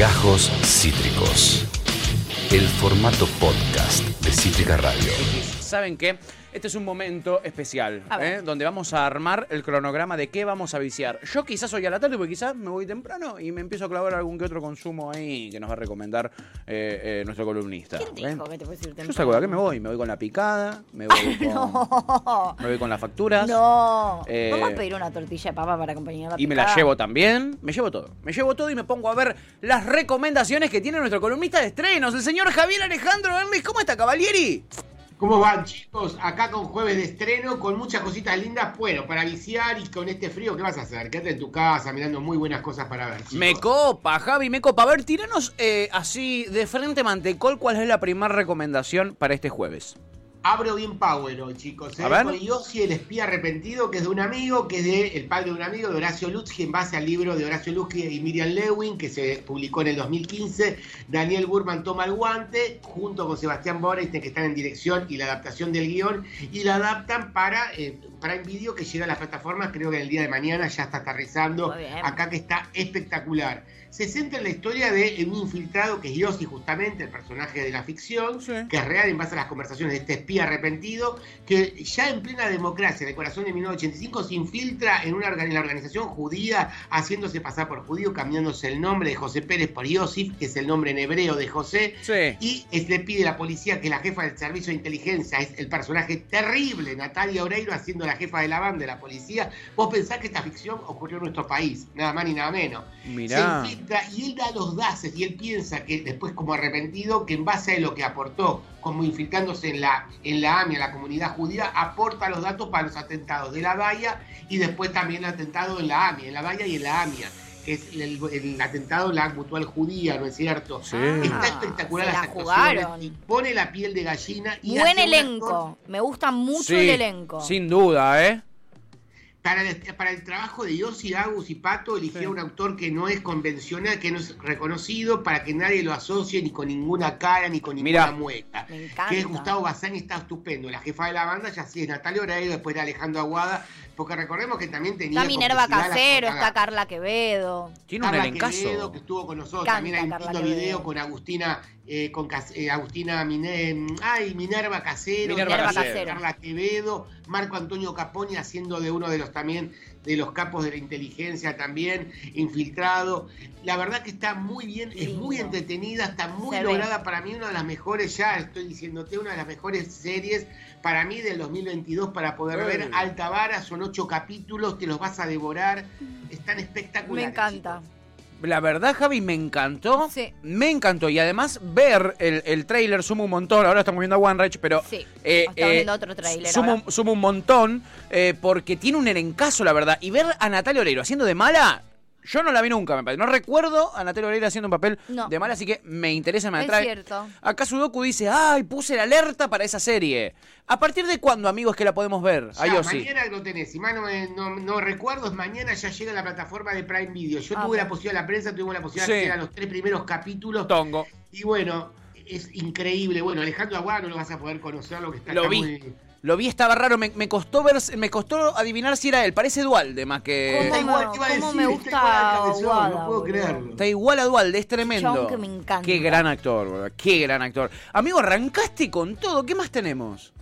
Gajos Cítricos. El formato podcast de Cítrica Radio. ¿Saben qué? Este es un momento especial. ¿eh? donde vamos a armar el cronograma de qué vamos a viciar. Yo quizás hoy a la tarde, porque quizás me voy temprano y me empiezo a clavar algún que otro consumo ahí que nos va a recomendar eh, eh, nuestro columnista. ¿Quién dijo que te puedes ir Yo temprano? saco de acá me voy, me voy con la picada, me voy con, No. me voy con las facturas. No. Vamos a pedir una tortilla de papa para acompañar la Y me la picada? llevo también, me llevo todo. Me llevo todo y me pongo a ver las recomendaciones que tiene nuestro columnista de estrenos, el señor Javier Alejandro Hermes. ¿Cómo está, Cavalieri? ¿Cómo van chicos? Acá con jueves de estreno, con muchas cositas lindas. Bueno, para viciar y con este frío, ¿qué vas a hacer? Quédate en tu casa mirando muy buenas cosas para ver. Me copa, Javi, me copa. A ver, tiranos eh, así de frente mantecol, ¿cuál es la primera recomendación para este jueves? Abro bien Power hoy, chicos. ¿eh? A ver. Con Yossi, el espía arrepentido, que es de un amigo, que es de el padre de un amigo, de Horacio Lutzki, en base al libro de Horacio Lutzki y Miriam Lewin, que se publicó en el 2015. Daniel Burman toma el guante, junto con Sebastián Borestein, que están en dirección y la adaptación del guion, y la adaptan para eh, Prime Video, que llega a las plataformas, creo que en el día de mañana ya está aterrizando, acá que está espectacular. Se centra en la historia de un infiltrado que es Yossi, justamente, el personaje de la ficción, Sí. que es real en base a las conversaciones de este espía arrepentido, que ya en plena democracia, el corazón de 1985, se infiltra en, una, en la organización judía, haciéndose pasar por judío, cambiándose el nombre de José Pérez por Yosif, que es el nombre en hebreo de José, Sí. y es- le pide a la policía que la jefa del servicio de inteligencia es el personaje terrible, Natalia Oreiro, haciendo la jefa de la banda de la policía. Vos pensás que esta ficción ocurrió en nuestro país, nada más ni nada menos. Mirá. Se infiltra y él da los daces y él piensa que después como arrepentido, que en base a lo que aportó, como infiltrándose en la, en la AMIA, la comunidad judía, aporta los datos para los atentados de la Daya y después también el atentado en la AMIA, en la Daya y en la AMIA, que es el, el atentado en la mutual judía, ¿no es cierto? Sí. Está Ah, espectacular las la actuaciones jugaron. y pone la piel de gallina y Buen elenco. actor- Me gusta mucho Sí, el elenco. Sin duda, ¿eh? Para el, para el trabajo de Yossi, Agus y Pato eligió Sí. un autor que no es convencional, que no es reconocido, para que nadie lo asocie ni con ninguna cara ni con ninguna Mirá. mueca. Me encanta. Que es Gustavo Bassani, está estupendo. La jefa de la banda ya sí es Natalia Oreiro, después de Alejandro Aguada, porque recordemos que también tenía. Está Minerva Casero, está Carla Quevedo. Tiene un Carla elencazo. Quevedo, que estuvo con nosotros. Canta También hay un Carla Quevedo. video con Agustina, eh, con Cas- eh, Agustina Mine- ay, Minerva Casero, Minerva. Casero. Carla Quevedo, Marco Antonio Caponi haciendo de uno de los también de los capos de la inteligencia también, infiltrado. La verdad que está muy bien, es muy entretenida, está muy Se ve. lograda. Para mí, una de las mejores, ya estoy diciéndote, una de las mejores series para mí del 2022 para poder ver. Alta Vara, son ocho capítulos, te los vas a devorar. Están Me espectaculares. encanta. chicos. La verdad, Javi, me encantó. Sí. Me encantó. Y además, ver el, el trailer suma un montón. Ahora estamos viendo a One Rage, pero. Sí. eh, Estamos eh, viendo otro tráiler Suma, suma un montón. eh, porque tiene un elencazo, la verdad. Y ver a Natalia Oreiro haciendo de mala. Yo no la vi nunca, me parece. No recuerdo a Natalia Oreiro haciendo un papel No. de mala, así que me interesa, me Es atrae. cierto. Acá Sudoku dice, ay, puse la alerta para esa serie. ¿A partir de cuándo, amigos, que la podemos ver? Ya, A Yossi. mañana lo tenés, si mal no, me- no, no recuerdo, es mañana ya llega a la plataforma de Prime Video. Yo Ah, tuve la posibilidad, la prensa tuvimos la posibilidad Sí. de ver a los tres primeros capítulos. Tongo. Y bueno, es increíble. Bueno, Alejandro Aguado no lo vas a poder conocer, lo que está, Lo está vi. muy- Lo vi, estaba raro. Me, me costó ver, me costó adivinar si era él. Parece Dualde más que. ¿Cómo Está me- igual, te iba a cómo decir, me está gusta igual a Cabezón, no puedo creerlo. Está igual a Dualde, es tremendo. Que me encanta. Qué gran actor, boludo, Qué gran actor. Amigo, arrancaste con todo. ¿Qué más tenemos?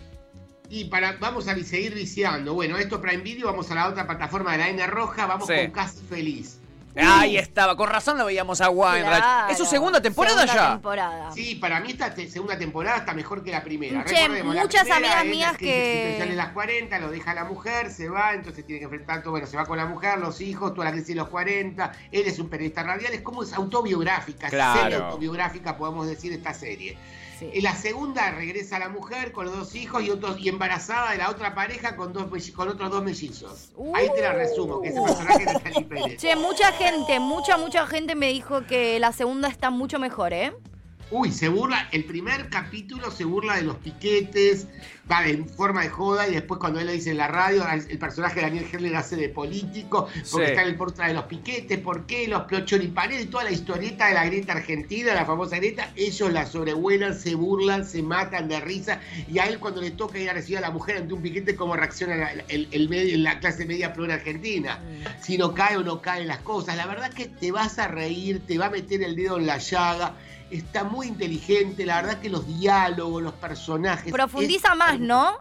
Y para, vamos a seguir viciando. Bueno, esto Prime Video, vamos a la otra plataforma de la N Roja, vamos Sí. con Casi Feliz. Ahí estaba, con razón lo veíamos a Wine Claro. ¿Es su segunda temporada Segunda ya? temporada. Sí, para mí esta te- segunda temporada está mejor que la primera. Che, Recordemos, la muchas primera amigas mías que- de las 40, lo deja la mujer, se va, entonces tiene que enfrentar todo, bueno, se va con la mujer, los hijos, toda la crisis de los 40, él es un periodista radial, es como es autobiográfica, Claro. serie autobiográfica, podemos decir, esta serie. Sí. En la segunda regresa la mujer con los dos hijos y otros y embarazada de la otra pareja con dos con otros dos mellizos. Ahí te la resumo, que ese Uh. personaje es Natalie Pérez. Che, mucha gente, mucha, mucha gente me dijo que la segunda está mucho mejor, ¿eh? Uy, se burla, el primer capítulo se burla de los piquetes, va en forma de joda, y después cuando él lo dice en la radio, el personaje de Daniel Herler hace de político, porque Sí. está en el portal de los piquetes, por qué, los plochoripaneles, toda la historieta de la grieta argentina, la famosa grieta, ellos la sobrevuelan, se burlan, se matan de risa, y a él cuando le toca ir a recibir a la mujer ante un piquete, cómo reacciona la, el, el medio- la clase media en Argentina si no cae o no caen las cosas. La verdad que te vas a reír, te va a meter el dedo en la llaga. Está muy inteligente, la verdad que los diálogos, los personajes. Profundiza es- más, ¿no?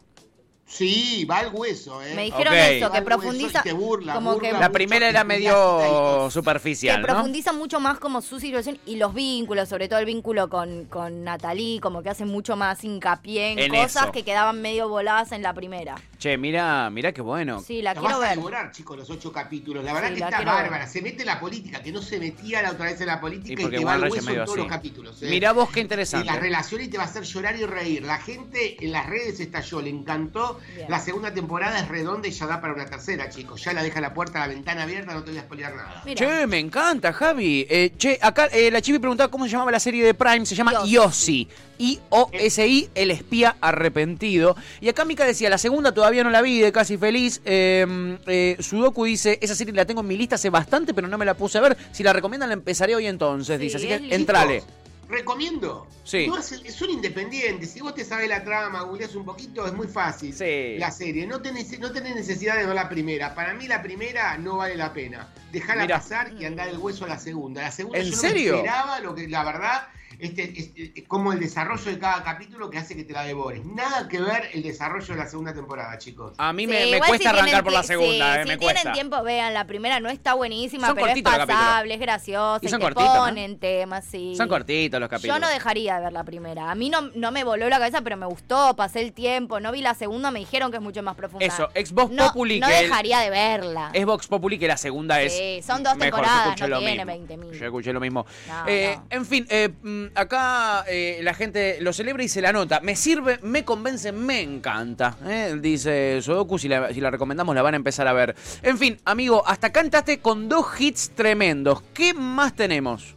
Sí, va al hueso, ¿eh? Me dijeron Ok. eso, que profundiza. y te burla, como burla que- La mucho primera era medio Que superficial, ¿no? profundiza mucho más como su situación y los vínculos, sobre todo el vínculo con, con Natalie, como que hace mucho más hincapié en, En cosas eso. que quedaban medio voladas en la primera. Che, mira, mira qué bueno. Sí, la La quiero vas a devorar, chicos, los ocho capítulos. La verdad Sí, que la está ver. bárbara. Se mete en la política, que no se metía la otra vez en la Y política y, te va al hueso en todos así. los capítulos. ¿eh? Mirá vos qué Y interesante. las relaciones te va a hacer llorar y reír. La gente en las redes estalló, le encantó. Bien. La segunda temporada es redonda y ya da para una tercera, chicos. Ya la deja la puerta, la ventana abierta, no te voy a spoilear nada. Che, me encanta, Javi. Eh, che, acá eh, la Chivi preguntaba cómo se llamaba la serie de Prime. Se llama Yossi. Yossi. I-O-S-I, el espía arrepentido. Y acá Mika decía, la segunda todavía no la vi, de casi feliz. Eh, eh, Sudoku dice, esa serie la tengo en mi lista hace bastante, pero no me la puse a ver. Si la recomiendan, la empezaré hoy entonces, Sí, dice. Así que entrale. Recomiendo. Sí. No hace- son independientes. Si vos te sabes la trama, googleás un poquito, es muy fácil. Sí. La serie. No tenés, no tenés necesidad de ver la primera. Para mí la primera no vale la pena. Dejala Mira. pasar y andar el hueso a la segunda. La segunda ¿En yo serio? esperaba lo que, la verdad, este, este, como el desarrollo de cada capítulo que hace que te la devores. Nada que ver el desarrollo de la segunda temporada, chicos. A mí Sí, me, cuesta si tienen arrancar por la segunda, sí, eh, si me tienen cuesta. tiempo, vean, la primera no está buenísima, Son pero es cortitos los capítulos. pasable, es graciosa, Y y, son te cortitos, ¿no? ponen temas, sí. Son cortitos los capítulos. Yo no dejaría de ver la primera. A mí no, no me voló la cabeza, pero me gustó, pasé el tiempo. No vi la segunda, me dijeron que es mucho más profunda. Eso, Xbox no, Populi, No dejaría de verla. Vox Populi que la segunda es. Sí, son dos mejor. temporadas, no lo tiene mismo. 20.000. Yo escuché lo mismo. No, Eh, no. En fin, eh, acá eh, la gente lo celebra y se la nota. Me sirve, me convence, me encanta. eh, Dice Sodoku, si la, si la recomendamos la van a empezar a ver. En fin, amigo, hasta cantaste con dos hits tremendos. ¿Qué más tenemos?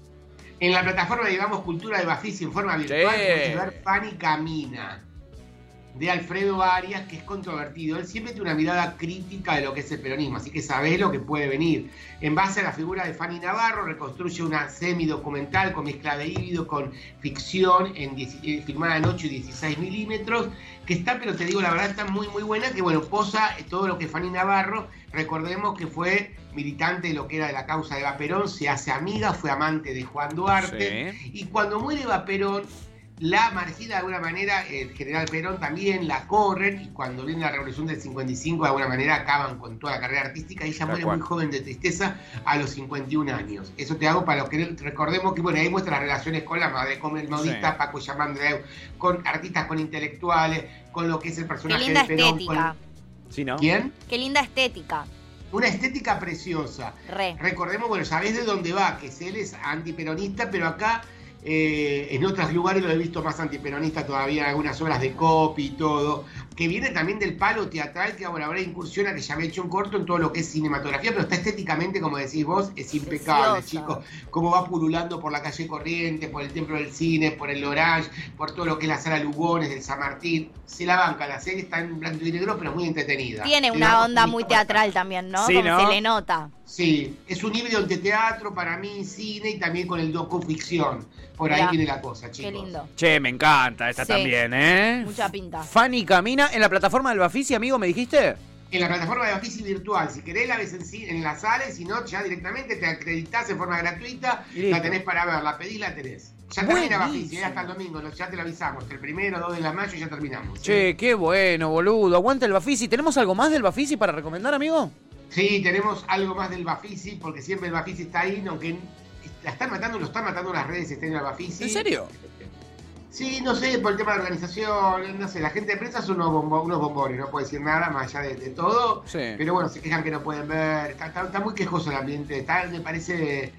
En la plataforma Digamos Cultura de Bafisi en forma virtual Sí. puedes ver Fanny Camina de Alfredo Arias, que es controvertido. Él siempre tiene una mirada crítica de lo que es el peronismo, así que sabés lo que puede venir. En base a la figura de Fanny Navarro, reconstruye una semi-documental con mezcla de híbrido, con ficción, en 10 eh, filmada en 8 y 16 milímetros, que está, pero te digo, la verdad está muy, muy buena, que bueno, posa todo lo que Fanny Navarro, recordemos que fue militante de lo que era de la causa de Eva Perón, se hace amiga, fue amante de Juan Duarte, Sí. y cuando muere Eva Perón, la margina de alguna manera, el general Perón también la corren, y cuando viene la revolución del 55, de alguna manera acaban con toda la carrera artística, y ella muere muy joven de tristeza a los 51 años. Eso te hago para los que recordemos que, bueno, ahí muestra las relaciones con la madre, con el modista Sí. Paco Yamandreu, con artistas, con intelectuales, con lo que es el Qué personaje linda de Perón. estética. ¿Sí, no? Con... ¿Quién? Qué linda estética. Una estética preciosa. Re. Recordemos, bueno, sabés de dónde va, que él es antiperonista, pero acá eh, en otros lugares lo he visto más antiperonista todavía, en algunas obras de copy y todo, que viene también del palo teatral, que ahora, ahora incursiona, que ya me he hecho un corto en todo lo que es cinematografía, pero está estéticamente, como decís vos, es impecable, Preciosa. chicos. Cómo va pululando por la calle Corrientes, por el Templo del Cine, por el Orange, por todo lo que es la sala Lugones, del San Martín. Se la banca, la serie está en blanco y negro, pero es muy entretenida. Tiene una onda muy teatral también, ¿no? Sí, Como ¿no? se le nota. Sí, es un híbrido entre teatro, para mí, cine y también con el docuficción. Por ahí viene la cosa, chicos. Qué lindo. Che, me encanta esta Sí. también, ¿eh? Mucha pinta. Fanny Camina en la plataforma del Bafisi, amigo, ¿me dijiste? En la plataforma de Bafisi Virtual, si querés la ves en, ci- en las sales, si no, ya directamente te acreditás en forma gratuita, Y listo. la tenés para ver, la pedís, la tenés. Ya termina Bafisi, Buenísimo. eh, hasta el domingo, lo- ya te lo avisamos. El primero, 2 de la mayo ya terminamos. Che, qué bueno, boludo. Aguanta el Bafisi. ¿Tenemos algo más del Bafisi para recomendar, amigo? Sí, tenemos algo más del Bafisi, porque siempre el Bafisi está ahí, aunque la están matando, lo están matando las redes, está en el Bafisi. ¿En serio? Sí, no sé, por el tema de organización, no sé, la gente de prensa son unos, bombo- unos bombones, no puedo decir nada más allá de, de todo. Sí. Pero bueno, se quejan que no pueden ver, está, está- está muy quejoso el ambiente, está, me parece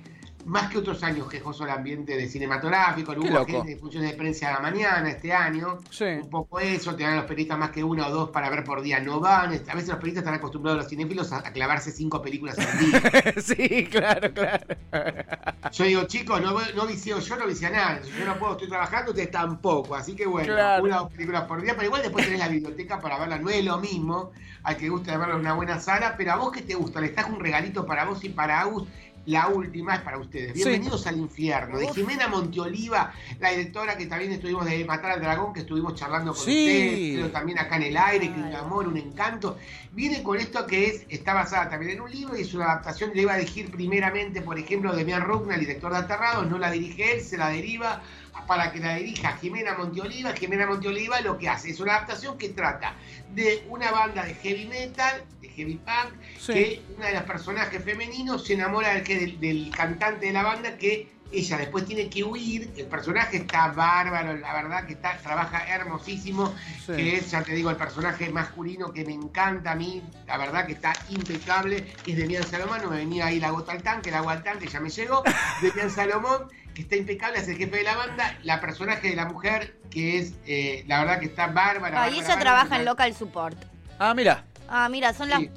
más que otros años quejoso el ambiente de cinematográfico, hubo gente de funciones de prensa a la mañana este año, Sí. un poco eso, te dan los periodistas más que uno o dos para ver por día, no van, a veces los periodistas están acostumbrados los cinéfilos a, clavarse cinco películas al día. sí, claro, claro. Yo digo, chicos, no, no vicio yo, no vicio a nadie. Yo no puedo, estoy trabajando, ustedes tampoco. Así que bueno, Claro. una o dos películas por día, pero igual después tenés la biblioteca para verla. No es lo mismo al que gusta verla en una buena sala, pero a vos que te gusta, les trajo un regalito para vos y para Agus. La última es para ustedes. Sí. Bienvenidos al infierno. De Jimena Monteoliva, la directora que también estuvimos de Matar al Dragón, que estuvimos charlando con Sí. ustedes, pero también acá en el aire, que un amor, un encanto. Viene con esto que es, está basada también en un libro y es una adaptación, le iba a dirigir primeramente, por ejemplo, Demian Rugna, el director de Aterrados, no la dirige él, se la deriva para que la dirija Jimena Monteoliva. Jimena Monteoliva lo que hace es una adaptación que trata de una banda de heavy metal, heavy punk, Sí. que una de las personajes femeninos se enamora del, del, del cantante de la banda que ella después tiene que huir, el personaje está bárbaro, la verdad que está, trabaja hermosísimo, Sí. que es, ya te digo, el personaje masculino que me encanta a mí, la verdad que está impecable, que es Demian Salomón, no me venía ahí la gota al tanque, el agua al tanque, ya me llegó, Demian Salomón, que está impecable, es el jefe de la banda, la personaje de la mujer, que es, eh, la verdad que está bárbara. Ah, y bárbara, ella trabaja bárbara. en local support. Ah, mira. Ah, mira, son las. Sí.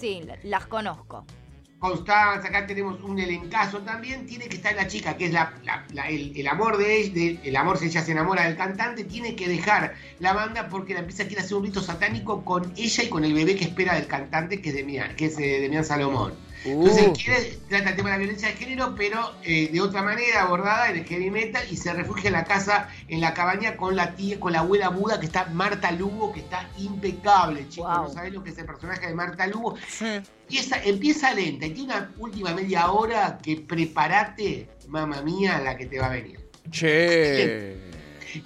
Sí, las conozco. Constanza, acá tenemos un elencazo también, tiene que estar la chica, que es la, la- la- el, el amor de ella, de- el amor si ella se enamora del cantante, tiene que dejar la banda porque la empieza a quiere hacer un rito satánico con ella y con el bebé que espera del cantante, que es Demian, que es eh, Demian Salomón. Entonces Uh. quiere, trata el tema de la violencia de género, pero eh, de otra manera abordada en el heavy metal y se refugia en la casa, en la cabaña con la tía, con la abuela Buda, que está Marta Lugo, que está impecable, chicos. Wow. No sabés lo que es el personaje de Marta Lugo. Sí. Empieza, empieza lenta y tiene una última media hora que prepárate, mamá mía, la que te va a venir. Che.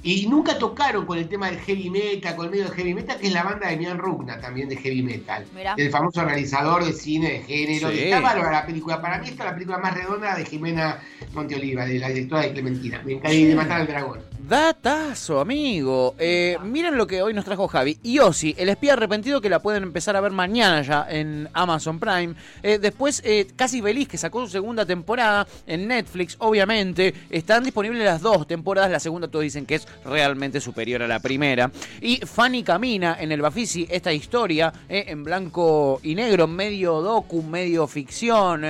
Y nunca tocaron con el tema del heavy metal, con el medio del heavy metal, que es la banda de Mian Rugna también de heavy metal. Mirá. El famoso realizador de cine de género. Sí. Está bárbara la película. Para mí esta es la película más redonda de Jimena Monteoliva, de la directora de Clementina. Me encanta de matar al dragón. Datazo, amigo. Eh, miren lo que hoy nos trajo Javi. Y Ozzy, el espía arrepentido que la pueden empezar a ver mañana ya en Amazon Prime. Eh, después, eh, Casi Feliz, que sacó su segunda temporada en Netflix, obviamente. Están disponibles las dos temporadas. La segunda todos dicen que es realmente superior a la primera. Y Fanny Camina en el Bafisi, esta historia en blanco y negro, medio docu, medio ficción,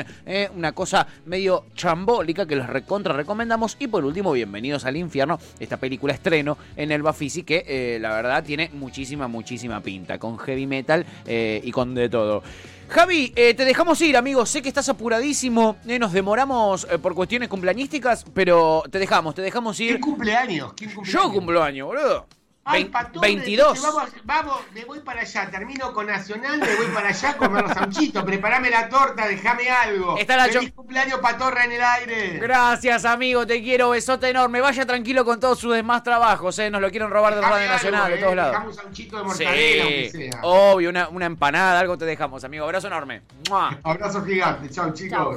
una cosa medio chambólica que les recontra recomendamos. Y por último, bienvenidos al infierno, esta película estreno en el Bafisi que eh, la verdad tiene muchísima, muchísima pinta, con heavy metal eh, y con de todo. Javi, eh, te dejamos ir, amigo. Sé que estás apuradísimo. eh, nos demoramos eh, por cuestiones cumpleañísticas, pero te dejamos, te dejamos ir. ¿Quién cumpleaños? ¿Quién cumpleaños? Yo cumplo año, boludo. Ay, Vein- Patorre, 22. dice, Vamos, vamos, me voy para allá, termino con Nacional, me voy para allá a comer los sanchitos, preparame la torta, déjame algo. Está la Feliz cumpleaños Patorra en el aire. Gracias, amigo, te quiero, besote enorme. Vaya tranquilo con todos sus demás trabajos, ¿eh? Nos lo quieren robar de Radio algo, Nacional, de eh, todos lados. Dejame un sanchito de mortadela, Sí, sea. obvio, una, una empanada, algo te dejamos, amigo. Abrazo enorme. ¡Mua! Abrazo gigante, chao chicos.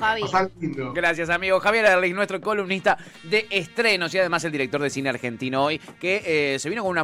Lindo. Gracias, amigo. Javier Erlich, nuestro columnista de estrenos y además el director de cine argentino hoy, que eh, se vino con una